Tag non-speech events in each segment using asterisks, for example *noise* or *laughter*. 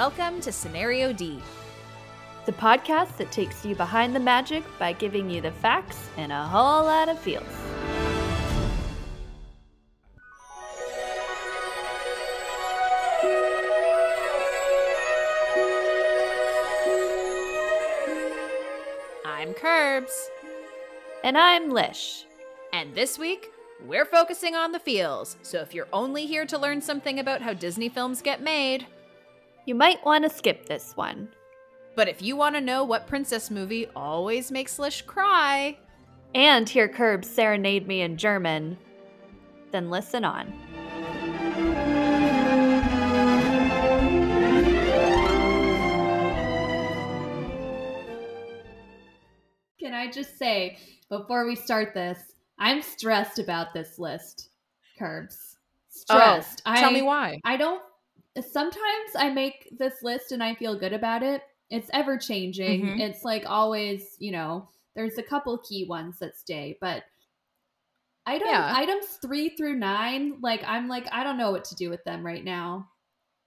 welcome to Scenario D. The podcast that takes you behind the magic by giving you the facts and a whole lot of feels. I'm Curbs. And I'm Lish. And this week, we're focusing on the feels. So if you're only here to learn something about how Disney films get made, You might want to skip this one. but if you want to know what princess movie always makes Lish cry, And hear Curb serenade me in German, then listen on. Can I just say, before we start this, I'm stressed about this list, Curbs. Oh, stressed. oh, tell I, me why. I don't. Sometimes I make this list and I feel good about it. It's ever changing. Mhm. It's like always, you know, there's a couple key ones that stay, but item Yeah. items three through nine, like I'm like I don't know what to do with them right now.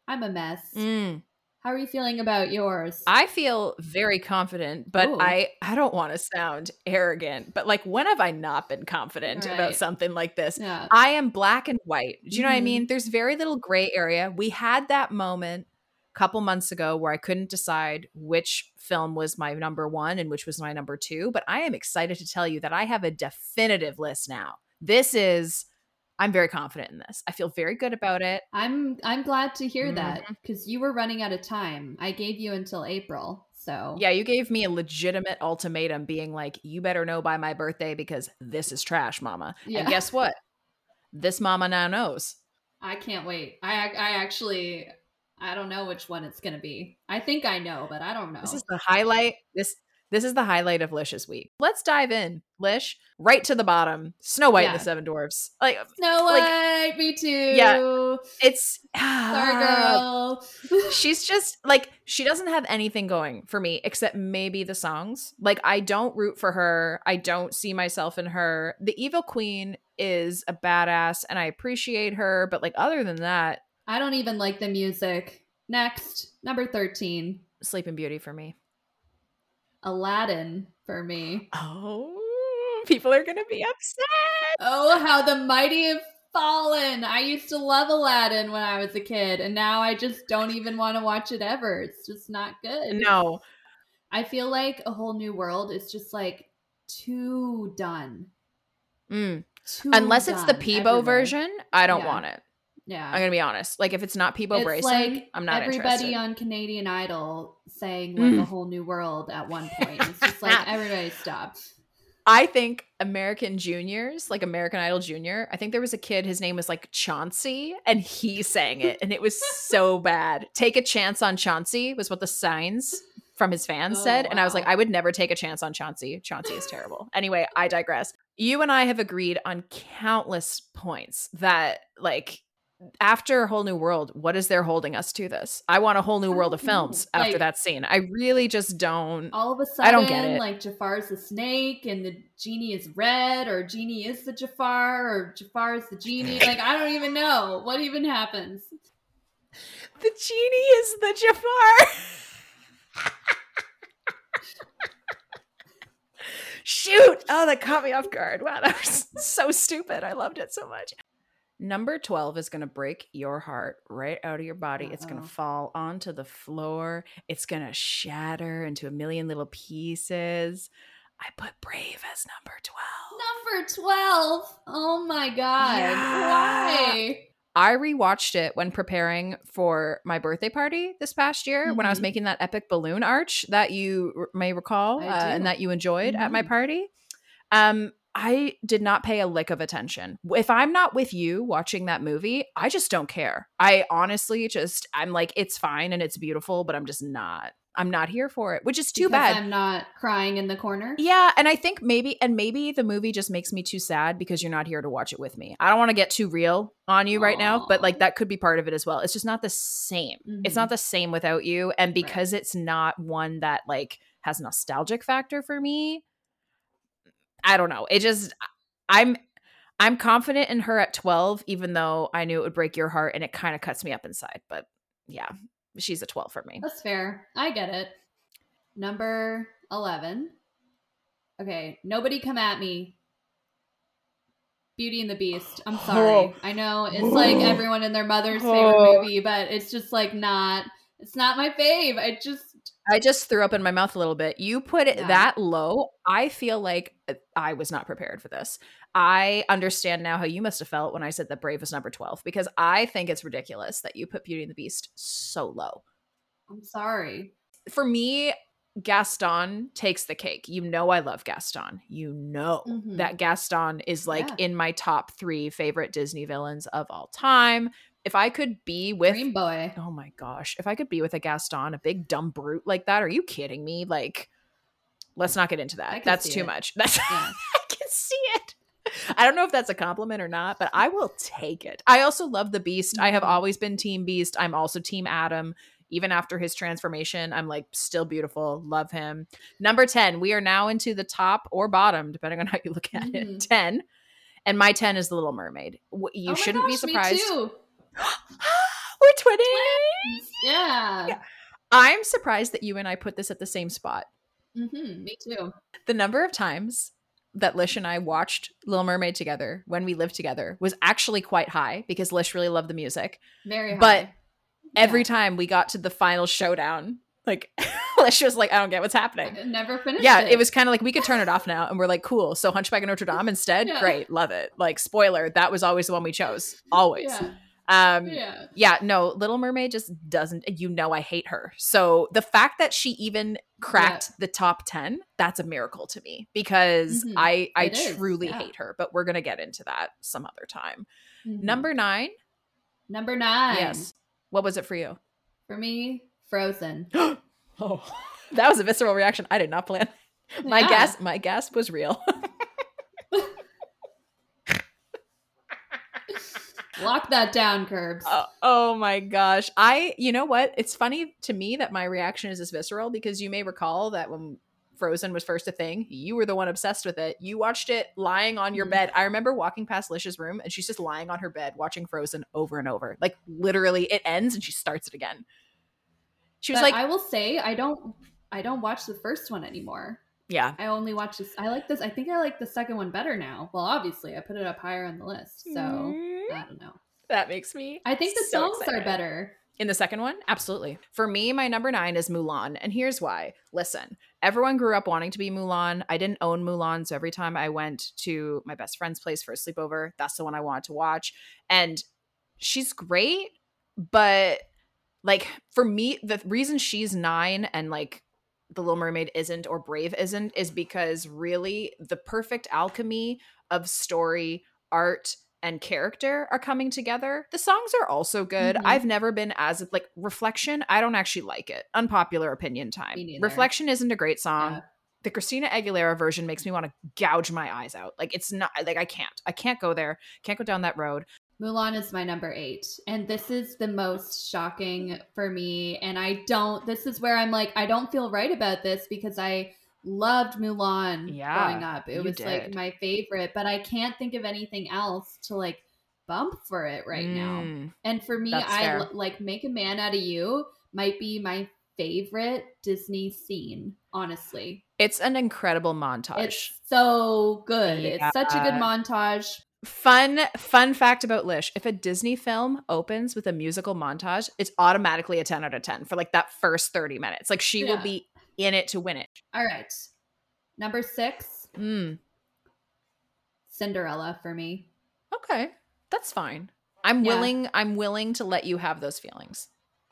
I'm a mess. Mm. How are you feeling about yours? I feel very confident, but Ooh. I I don't want to sound arrogant, but like when have I not been confident about something like this? yeah. I am black and white. Do you know what I Mhm. mean? There's very little gray area. We had that moment a couple months ago where I couldn't decide which film was my number 1 and which was my number 2, but I am excited to tell you that I have a definitive list now. This is I'm very confident in this. I feel very good about it. I'm I'm glad to hear that Mm-hmm. because you were running out of time. I gave you until April, so Yeah, you gave me a legitimate ultimatum being like, you better know by my birthday because this is trash, mama. Yeah. And guess what? This mama now knows. I can't wait. I I actually I don't know which one it's gonna be. I think I know, but I don't know. This is the highlight. This this is the highlight of Lish's week. Let's dive in. Lish, right to the bottom. Snow White and the Seven Dwarfs. Like Snow like- White, me too. Yeah. it's Sorry, *sighs* girl. *laughs* she's just like she doesn't have anything going for me except maybe the songs. Like I don't root for her. I don't see myself in her. The Evil Queen is a badass and I appreciate her, but like other than that, I don't even like the music. Next, number thirteen, Sleeping Beauty for me. Aladdin for me. Oh, people are gonna be upset. Oh, how the mighty have fallen. I used to love Aladdin when I was a kid, and now I just don't even want to watch it ever. It's just not good. No, I feel like a whole new world is just like too done. Mm. Too unless it's the done Peabo version, I don't Yeah. want it. Yeah. I'm gonna be honest. Like if it's not Peabo it's like I'm not interested. everybody interested. on Canadian Idol saying like a Mm. whole new world at one *laughs* point. It's just like everybody stop. I think American Juniors, like American Idol Junior, I think there was a kid, his name was like Chauncey, and he sang it, and it was so *laughs* bad. Take a chance on Chauncey was what the signs from his fans Oh, said. And I was like. I would never take a chance on Chauncey. Chauncey is terrible. anyway, I digress. You and I have agreed on countless points that, like, after a whole new world, what is there holding us to this? I want a whole new world of know. films after that scene. I really just don't. All of a sudden, I don't get it. like Jafar's the snake and the genie is red, or genie is the Jafar, or Jafar is the genie. Like I don't even know what even happens. The genie is the Jafar. *laughs* Shoot! Oh, that caught me off guard. Wow, that was so stupid. I loved it so much. Number 12 is going to break your heart right out of your body. It's going to fall onto the floor. It's going to shatter into a million little pieces. I put Brave as number 12. Number twelve. Oh my god! Yeah. Why? I rewatched it when preparing for my birthday party this past year when I was Mhm. making that epic balloon arch that you r- may recall uh, and that you enjoyed at my Mhm. party. Um, I did not pay a lick of attention. If I'm not with you watching that movie, I just don't care. I honestly just I'm like it's fine and it's beautiful, but I'm just not. I'm not here for it, which is too Because bad. I'm not crying in the corner. Yeah, and I think maybe and maybe the movie just makes me too sad because you're not here to watch it with me. I don't want to get too real on you right now, but like that could be part of it as well. It's just not the same. It's Mhm. not the same without you and because it's not one that like has nostalgic factor for me. I don't know. It just I'm I'm confident in her at 12 even though I knew it would break your heart and it kind of cuts me up inside, but yeah. she's a 12 for me. That's fair. I get it. Number 11. Okay, nobody come at me. Beauty and the Beast. I'm sorry. Oh. I know it's like everyone and their mother's favorite Oh. movie, but it's just like not. It's not my fave. I just I just threw up in my mouth a little bit. You put it Yeah. that low. I feel like uh, I was not prepared for this. I understand now how you must have felt when I said that Brave was number 12 because I think it's ridiculous that you put Beauty and the Beast so low. I'm sorry. For me, Gaston takes the cake. You know, I love Gaston. You know Mhm. that Gaston is like Yeah. in my top three favorite Disney villains of all time. If I could be with Dream Boy. Oh my gosh. If I could be with a Gaston, a big dumb brute like that, are you kidding me? Like, let's not get into that. That's too it. much. *laughs* That's Yeah. I can see it. I don't know if that's a compliment or not, but I will take it. I also love the Beast. I have Mhm. always been Team Beast. I'm also Team Adam. Even after his transformation, I'm like still beautiful. Love him. Number 10, we are now into the top or bottom, depending on how you look at Mhm. it. 10. And my 10 is The Little Mermaid. You Oh shouldn't be gosh, me surprised. *gasps* We're twinning. Yeah. Yeah. I'm surprised that you and I put this at the same spot. hmm me too. The number of times that Lish and I watched Little Mermaid together when we lived together was actually quite high because Lish really loved the music. Very high. But Every Yeah. time we got to the final showdown, like *laughs* Lish was like, I don't get what's happening. I never finished Yeah, it. it was kind of like we could turn it off now, and we're like, cool. So Hunchback of Notre Dame instead, *laughs* Yeah. great, love it. Like, spoiler, that was always the one we chose, always. Yeah. Um, Yeah. yeah, no, Little Mermaid just doesn't. You know, I hate her. So the fact that she even cracked the top ten, that's a miracle to me because Mhm. I I It truly yeah. hate her. But we're gonna get into that some other time. Mhm. Number nine, Number nine. yes. What was it for you? For me, Frozen. *gasps* Oh, *laughs* that was a visceral reaction. I did not plan. *laughs* My Yeah. guess, my gasp was real. *laughs* Lock that down, Curbs. Oh, oh my gosh. I, you know what? It's funny to me that my reaction is this visceral because you may recall that when Frozen was first a thing, you were the one obsessed with it. You watched it lying on your Mhm. bed. I remember walking past Lisha's room and she's just lying on her bed watching Frozen over and over. Like literally it ends and she starts it again. She was But like, I will say, I don't, I don't watch the first one anymore. yeah. I only watch this. I like this. I think I like the second one better now. Well, obviously, I put it up higher on the list. So I mm-hmm. don't know. that makes me I think the so songs are better. In the second one? Absolutely. For me, my number nine is Mulan. And here's why. Listen, everyone grew up wanting to be Mulan. I didn't own Mulan. So every time I went to my best friend's place for a sleepover, that's the one I wanted to watch. And she's great. But like for me, the reason she's nine and like The Little Mermaid isn't or Brave isn't is because really the perfect alchemy of story, art, and character are coming together. The songs are also good. Mhm. I've never been as like Reflection, I don't actually like it. Unpopular opinion time. Reflection isn't a great song. Yeah. The Christina Aguilera version makes me want to gouge my eyes out. Like it's not like I can't. I can't go there. Can't go down that road. Mulan is my number eight. And this is the most shocking for me. And I don't, this is where I'm like, I don't feel right about this because I loved Mulan Yeah, growing up. It was like my favorite, but I can't think of anything else to like bump for it right now. Mm. And for me, I like Make a Man Out of You might be my favorite Disney scene, honestly. It's an incredible montage. It's so good. It's such a good montage. Fun fun fact about Lish. If a Disney film opens with a musical montage, it's automatically a 10 out of 10 for like that first 30 minutes. Like she will be in it to win it. All right. Number six, Mm, Cinderella for me. okay. That's fine. I'm Yeah. willing I'm willing to let you have those feelings.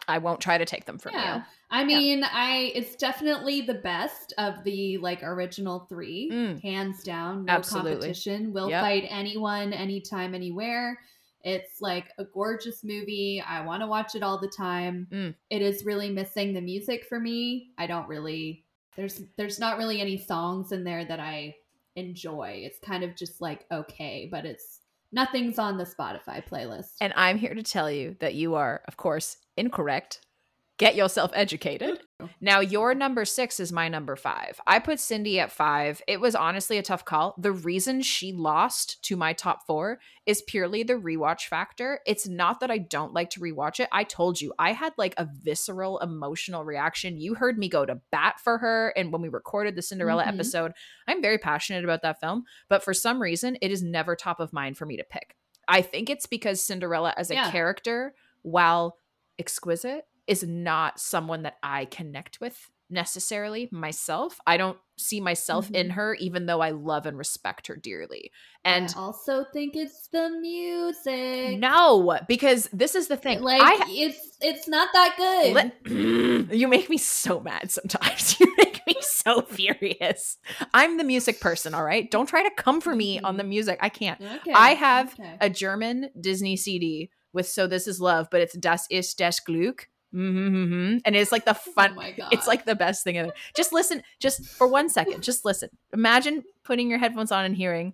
I won't try to take them from yeah. you. I mean, I it's definitely the best of the like original three, Mm. hands down. No Absolutely. competition. Will Yep. fight anyone, anytime, anywhere. It's like a gorgeous movie. I want to watch it all the time. Mm. It is really missing the music for me. I don't really there's there's not really any songs in there that I enjoy. It's kind of just like okay, but it's nothing's on the Spotify playlist. And I'm here to tell you that you are, of course, incorrect. Get yourself educated. Now, your number six is my number five. I put Cindy at five. It was honestly a tough call. The reason she lost to my top four is purely the rewatch factor. It's not that I don't like to rewatch it. I told you, I had like a visceral emotional reaction. You heard me go to bat for her. And when we recorded the Cinderella Mhm. episode, I'm very passionate about that film. But for some reason, it is never top of mind for me to pick. I think it's because Cinderella as a Yeah. character, while exquisite, is not someone that I connect with necessarily myself. I don't see myself in Mhm. her, even though I love and respect her dearly. And I also think it's the music. no, because this is the thing. like I it's it's not that good. Let- *clears throat* you make me so mad sometimes. *laughs* You make me so furious. I'm the music person, all right? Don't try to come for me on the music. I can't. okay, I have okay. a German Disney CD with "So This Is Love," but it's "Das ist das Glück," mm-hmm, and it's like the fun. Oh my god! It's like the best thing ever. Just listen, just for one second. *laughs* Just listen. Imagine putting your headphones on and hearing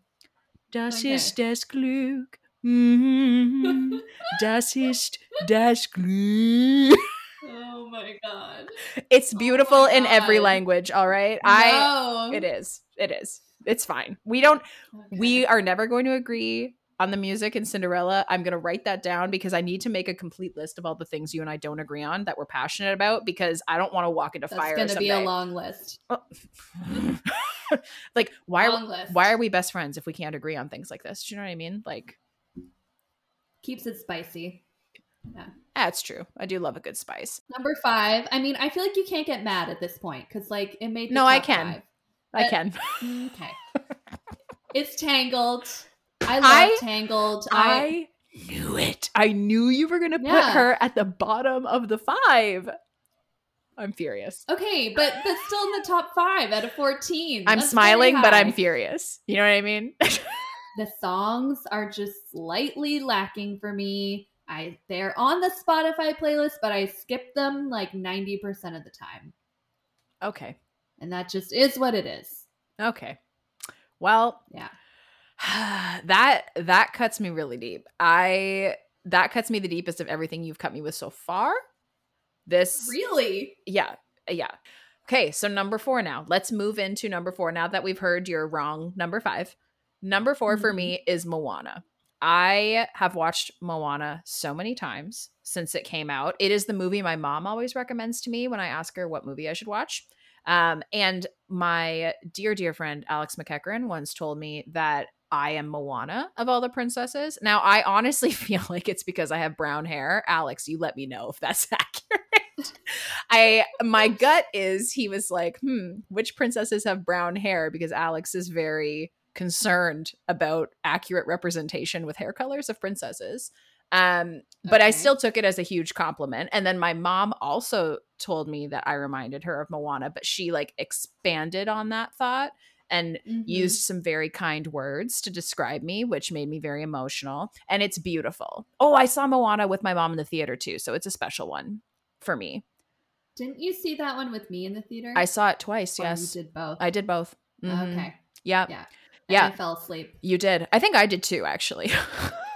Das Okay. ist das Glück. Mhm. Das *laughs* ist das Glück. oh my god. It's Oh beautiful my in every language, all right? I no. it is. It is. It's fine. We don't Okay. we are never going to agree on the music in Cinderella. I'm going to write that down because I need to make a complete list of all the things you and I don't agree on that we're passionate about because I don't want to walk into That's fire It's gonna be a long list. Oh. *laughs* like why are list. why are we best friends if we can't agree on things like this? Do you know what I mean? Like keeps it spicy? Yeah. That's true. I do love a good spice. Number five. I mean, I feel like you can't get mad at this point because like it made. No, I can. five. I can. *laughs* Okay. it's Tangled. I love I- Tangled. I, I knew it. I knew you were going to put Yeah. her at the bottom of the 5. I'm furious. okay, but but still in the top five out of fourteen. I'm That's smiling, but I'm furious. You know what I mean? *laughs* the songs are just slightly lacking for me. I they're on the Spotify playlist, but I skip them like 90% of the time. okay. And that just is what it is. Okay. Well, Yeah. *sighs* that that cuts me really deep. I that cuts me the deepest of everything you've cut me with so far. This Really? yeah, yeah. Okay, so number 4 now. Let's move into number 4 now that we've heard your wrong number 5. Number 4 for Mhm. me is Moana. I have watched Moana so many times since it came out. It is the movie my mom always recommends to me when I ask her what movie I should watch. Um, and my dear, dear friend Alex McEachran once told me that I am Moana of all the princesses. Now, I honestly *laughs* feel like it's because I have brown hair. Alex, you let me know if that's *laughs* accurate. I my gut is he was like, hmm, which princesses have brown hair? Because Alex is very concerned about accurate representation with hair colors of princesses. Um, but I still took it as a huge compliment. And then my mom also told me that I reminded her of Moana, but she like expanded on that thought and Mhm. used some very kind words to describe me, which made me very emotional. And it's beautiful. Oh, I saw Moana with my mom in the theater too. So it's a special one for me. Didn't you see that one with me in the theater? I saw it twice. Yes. did both. I did both. Mhm. Okay. Yeah. Yeah. Yeah. And I fell asleep. You did. I think I did too, actually. *laughs*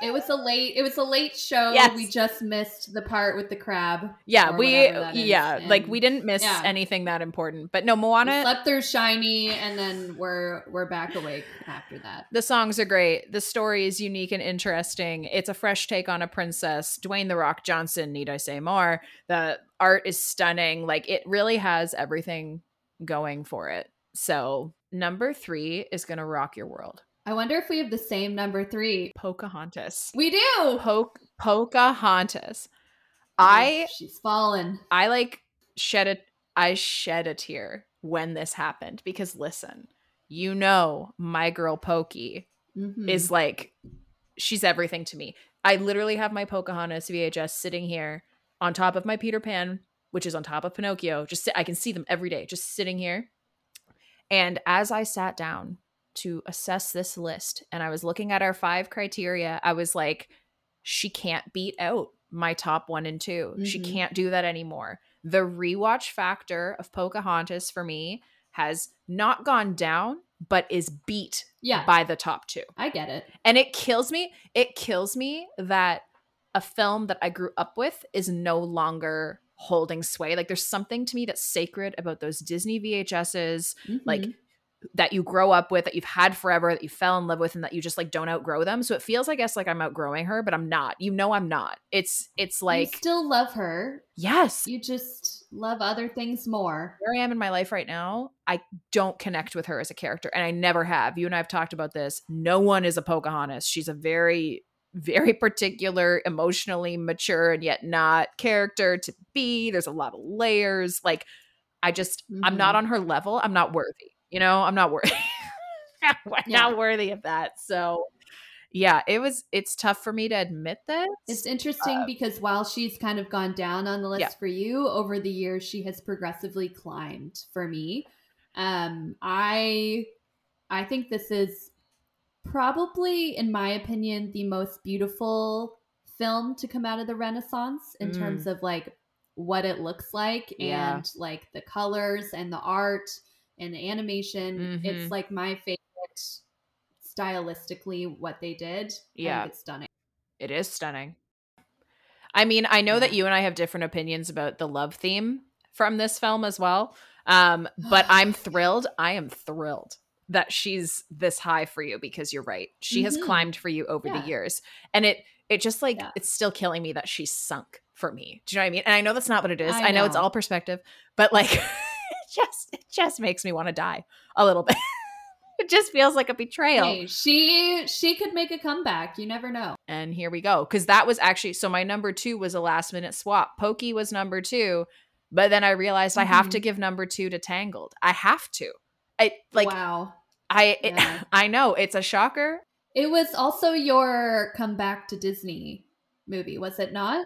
It was a late. It was a late show. Yes. We just missed the part with the crab. yeah, we whatever that is, yeah, like we didn't miss yeah. anything that important. But no, we Moana slept through Shiny, and then we're we're back awake after that. The songs are great. The story is unique and interesting. It's a fresh take on a princess. Dwayne the Rock Johnson, need I say more? The art is stunning. Like it really has everything going for it. So, number 3 is going to rock your world. I wonder if we have the same number three. Pocahontas. We do. Po- Pocahontas. I she's fallen. I like shed a I shed a tear when this happened because listen, you know my girl Pokey Mhm. is like she's everything to me. I literally have my Pocahontas VHS sitting here on top of my Peter Pan, which is on top of Pinocchio. Just I can see them every day, just sitting here. And as I sat down to assess this list, and I was looking at our five criteria, I was like, she can't beat out my top one and 2 She Mhm. can't do that anymore. The rewatch factor of Pocahontas for me has not gone down, but is beat yeah, by the top two. I get it. And it kills me. It kills me that a film that I grew up with is no longer holding sway. Like there's something to me that's sacred about those Disney VHSs, like Mhm. that you grow up with, that you've had forever, that you fell in love with, and that you just like don't outgrow them. So it feels, I guess, like I'm outgrowing her, but I'm not. You know, I'm not. It's it's you like still love her. yes, You just love other things more. where I am in my life right now, I don't connect with her as a character, and I never have. You and I have talked about this. No one is a Pocahontas. She's a very, very particular, emotionally mature and yet not character to be. There's a lot of layers. Like, I just, I'm not Mhm. on her level. I'm not worthy. You know, I'm not worthy. *laughs* I'm Yeah. not worthy of that. So, yeah, it was. It's tough for me to admit this. It's interesting because while she's kind of gone down on the list Yeah. for you over the years, she has progressively climbed for me. Um, I I think this is probably, in my opinion, the most beautiful film to come out of the Renaissance in Mm. terms of like what it looks like Yeah. and like the colors and the art and the animation. Mhm. It's like my favorite stylistically what they did. Yeah. it's stunning. It is stunning. I mean, I know that you and I have different opinions about the love theme from this film as well. Um, but I'm *sighs* thrilled. I am thrilled that she's this high for you because you're right. She has Mhm. climbed for you over Yeah. the years. And it it just like Yeah. it's still killing me that she's sunk for me. Do you know what I mean? And I know that's not what it is. I I know, it's all perspective, but like *laughs* it just it just makes me want to die a little bit. *laughs* it just feels like a betrayal. Hey, she she could make a comeback. You never know. And here we go. Because that was actually so my number two was a last minute swap. Pokey was number two, but then I realized I have to Mhm. give number two to Tangled. I have to. I like wow. I it, *laughs* I know it's a shocker. It was also your comeback to Disney movie, was it not?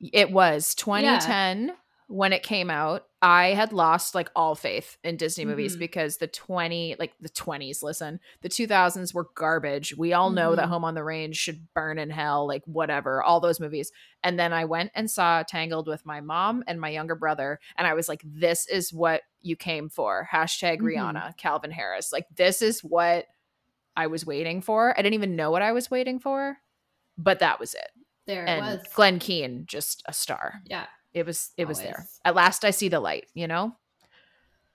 It was 2010 when it came out. I had lost like all faith in Disney movies Mhm. because the 20 like the 20s, listen, the 2000s were garbage. We all know that Mhm. Home on the Range should burn in hell, like whatever, all those movies. And then I went and saw Tangled with my mom and my younger brother, and I was like, "This is what you came for." Hashtag Mhm. Rihanna, Calvin Harris. Like this is what I was waiting for. I didn't even know what I was waiting for, but that was it. There it was. Glen Keane, just a star. yeah. It was it was there. At last I see the light, you know?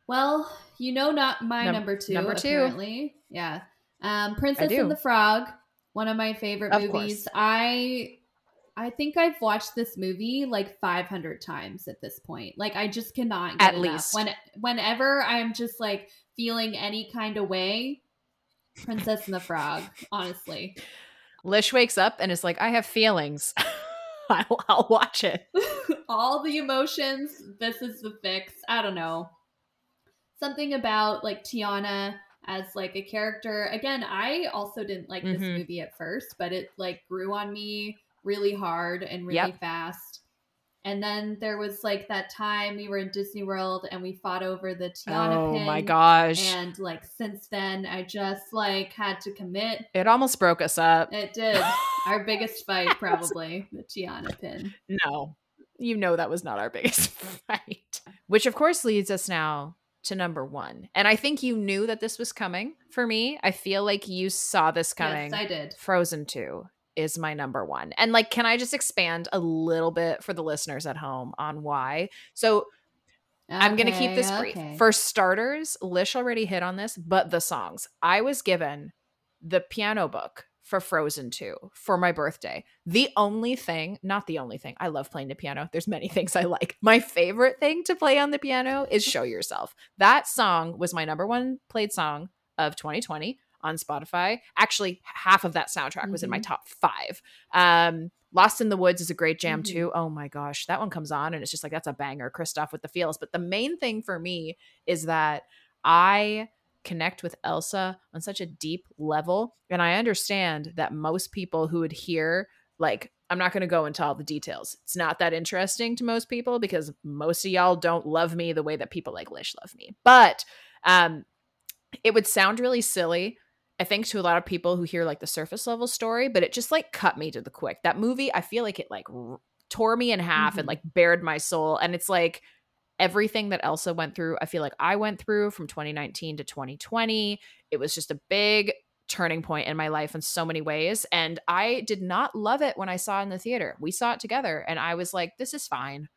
Well, you know not my Num- number two, number two. apparently. Yeah. Um Princess and the Frog, one of my favorite Of movies. course. I I think I've watched this movie like 500 times at this point. Like I just cannot get At enough. least. When whenever I'm just like feeling any kind of way, Princess and the Frog, honestly. Lish wakes up and is like, I have feelings. *laughs* I'll, I'll watch it. *laughs* all the emotions. This is the fix. I don't know. Something about like Tiana as like a character. Again, I also didn't like this Mhm. movie at first, but it like grew on me really hard and really Yep. fast. And then there was like that time we were in Disney World and we fought over the Tiana Oh pin. my gosh. And like since then, I just like had to commit. it almost broke us up. It did. Our *laughs* biggest fight, probably the Tiana pin. No, you know that was not our *laughs* biggest fight. Which, of course, leads us now to number one. And I think you knew that this was coming for me. I feel like you saw this coming. Yes, I did. Frozen 2 is my number one. And like, can I just expand a little bit for the listeners at home on why? So I'm going to keep this Okay, brief. okay. For starters, Lish already hit on this, but the songs. I was given the piano book for Frozen 2 for my birthday. The only thing, not the only thing, I love playing the piano. There's many *laughs* things I like. My favorite thing to play on the piano is Show Yourself. That song was my number one played song of 2020 on Spotify. Actually, half of that soundtrack was in my Mhm. top five. Um, Lost in the Woods is a great jam Mhm. too. Oh my gosh, that one comes on and it's just like that's a banger. Kristoff with the feels. But the main thing for me is that I connect with Elsa on such a deep level, and I understand that most people who would hear like I'm not going to go into all the details. It's not that interesting to most people because most of y'all don't love me the way that people like Lish love me. But um, it would sound really silly I think to a lot of people who hear like the surface level story, but it just like cut me to the quick. That movie, I feel like it like r- tore me in half and Mhm. like bared my soul. And it's like everything that Elsa went through, I feel like I went through from 2019 to 2020. It was just a big turning point in my life in so many ways. And I did not love it when I saw it in the theater. We saw it together and I was like, this is fine.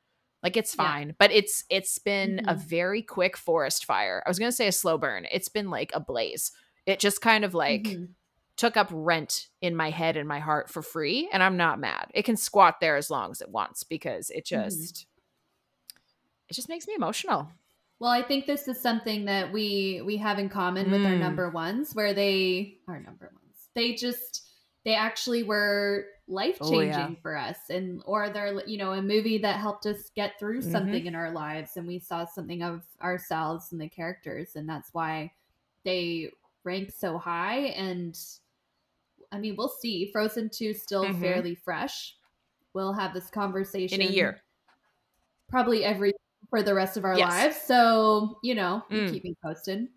Like it's Yeah. fine, but it's it's been a Mhm. very quick forest fire. I was gonna say a slow burn. It's been like a blaze. It just kind of like Mhm. took up rent in my head and my heart for free, and I'm not mad. It can squat there as long as it wants because it Mhm. just it just makes me emotional. Well, I think this is something that we we have in common with our Mm. number ones, where they are number ones. They just they actually were life Oh, changing yeah. for us, and or they're you know a movie that helped us get through Mhm. something in our lives, and we saw something of ourselves and the characters, and that's why they rank so high. And I mean, we'll see. Frozen two still Mhm. fairly fresh. We'll have this conversation In a year. probably every for the rest of our Yes. lives. So, you know, Mm. keep me posted.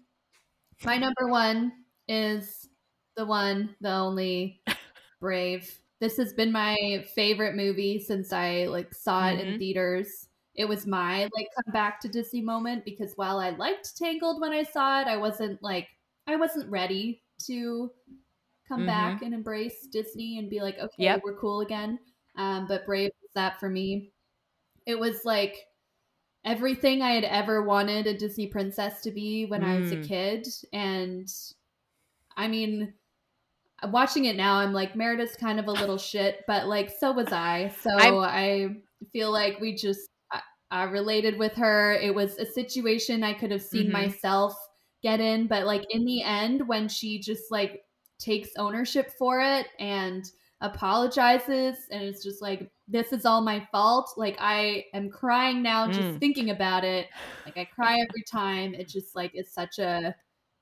My number one is the one, the only *laughs* Brave. This has been my favorite movie since I like saw it in Mhm. theaters. It was my like come back to Disney moment because while I liked Tangled when I saw it, I wasn't like I wasn't ready to come Mhm. back and embrace Disney and be like, okay, Yep. we're cool again. Um, but Brave was that for me. It was like everything I had ever wanted a Disney princess to be when I was a Mm. kid. And I mean, watching it now, I'm like, Merida's kind of a little shit, but like, so was I. So I'm- I feel like we just I, I related with her. It was a situation I could have seen Mhm. myself get in, but like in the end, when she just like takes ownership for it and apologizes and it's just like this is all my fault like i am crying now just Mm. thinking about it like i cry every time it just like it's such a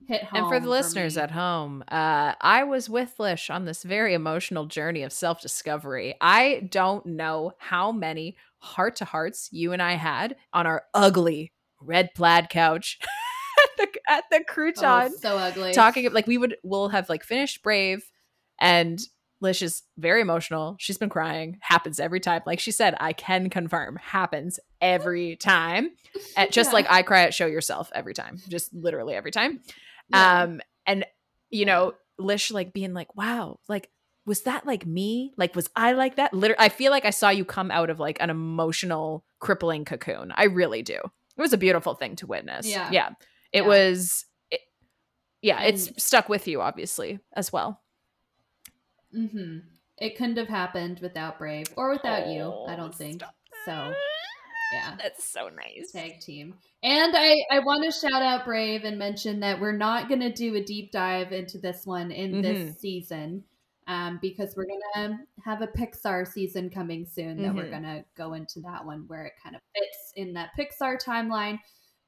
hit home And for the listeners me. at home, uh, I was with Lish on this very emotional journey of self discovery. I don't know how many heart to hearts you and I had on our ugly red plaid couch *laughs* at the at the oh, crouton, so ugly talking like we would we'll have like finished Brave, and Lish is very emotional. She's been crying. Happens every time. Like she said, I can confirm. Happens every *laughs* time. And just Yeah. like I cry at Show Yourself every time. Just literally every time. Yeah. Um, and you know, Lish like being like, wow, like, was that like me? Like, was I like that? Literally, I feel like I saw you come out of like an emotional, crippling cocoon. I really do. It was a beautiful thing to witness. Yeah. Yeah. It Yeah. was, it, yeah, it's stuck with you, obviously, as well. Hmm it couldn't have happened without brave or without you i Oh, don't think stop so yeah That's so nice. tag team. And I, I want to shout out Brave and mention that we're not going to do a deep dive into this one in Mhm. this season um, because we're going to have a Pixar season coming soon that we're Mhm. going to go into that one where it kind of fits in that Pixar timeline.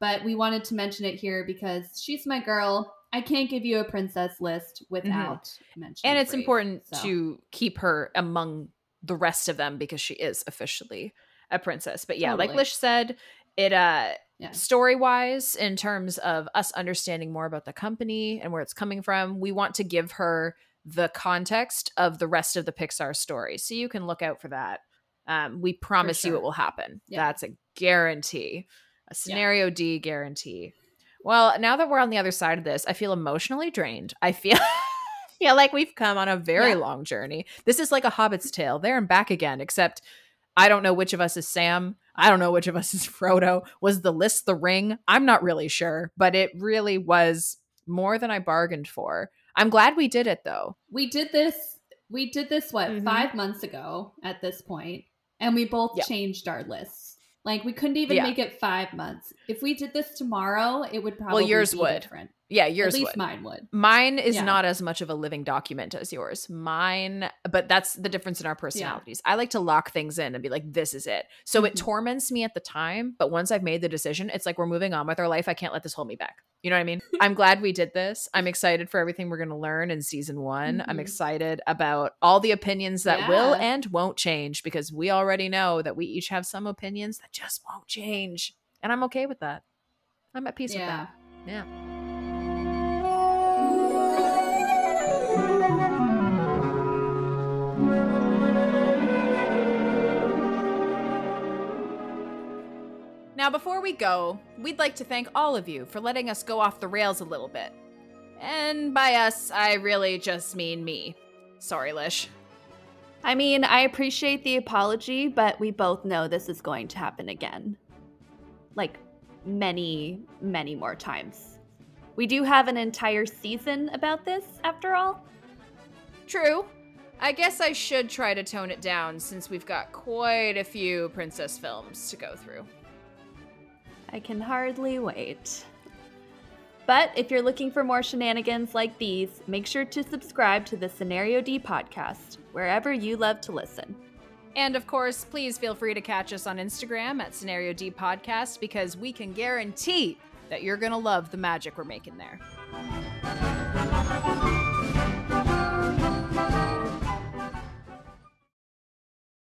But we wanted to mention it here because she's my girl. I can't give you a princess list without mentioning Mm-hmm. and it's Brave, important so. to keep her among the rest of them because she is officially a princess but yeah like lish said it uh Yeah. story wise in terms of us understanding more about the company and where it's coming from we want to give her the context of the rest of the pixar story so you can look out for that um, we promise you it will happen Yeah. that's a guarantee a scenario d guarantee well now that we're on the other side of this i feel emotionally drained i feel *laughs* feel like we've come on a very Yeah. long journey. This is like a Hobbit's tale, there and back again, except I don't know which of us is Sam. I don't know which of us is Frodo. Was the list the ring? I'm not really sure, but it really was more than I bargained for. I'm glad we did it though. we did this we did this what Mhm. five months ago at this point and we both changed our lists like we couldn't even Yeah. make it five months if we did this tomorrow it would probably yours be would. different Yeah, yours at least would. mine would Mine is Yeah. not as much of a living document as yours. Mine, but that's the difference in our personalities. I like to lock things in and be like, this is it. So it Mhm. torments me at the time, but once I've made the decision, it's like we're moving on with our life. I can't let this hold me back. You know what I mean? *laughs* I'm glad we did this. I'm excited for everything we're going to learn in season one. I'm Mhm. excited about all the opinions that will and won't change because we already know that we each have some opinions that just won't change. And I'm okay with that. I'm at peace with that. Yeah. Now, before we go, we'd like to thank all of you for letting us go off the rails a little bit. And by us, I really just mean me. Sorry, Lish. I mean, I appreciate the apology, but we both know this is going to happen again. Like many, many more times. We do have an entire season about this, after all. True. I guess I should try to tone it down since we've got quite a few princess films to go through. I can hardly wait. But if you're looking for more shenanigans like these, make sure to subscribe to the Scenario D podcast, wherever you love to listen. And of course, please feel free to catch us on Instagram at Scenario D Podcast because we can guarantee that you're going to love the magic we're making there.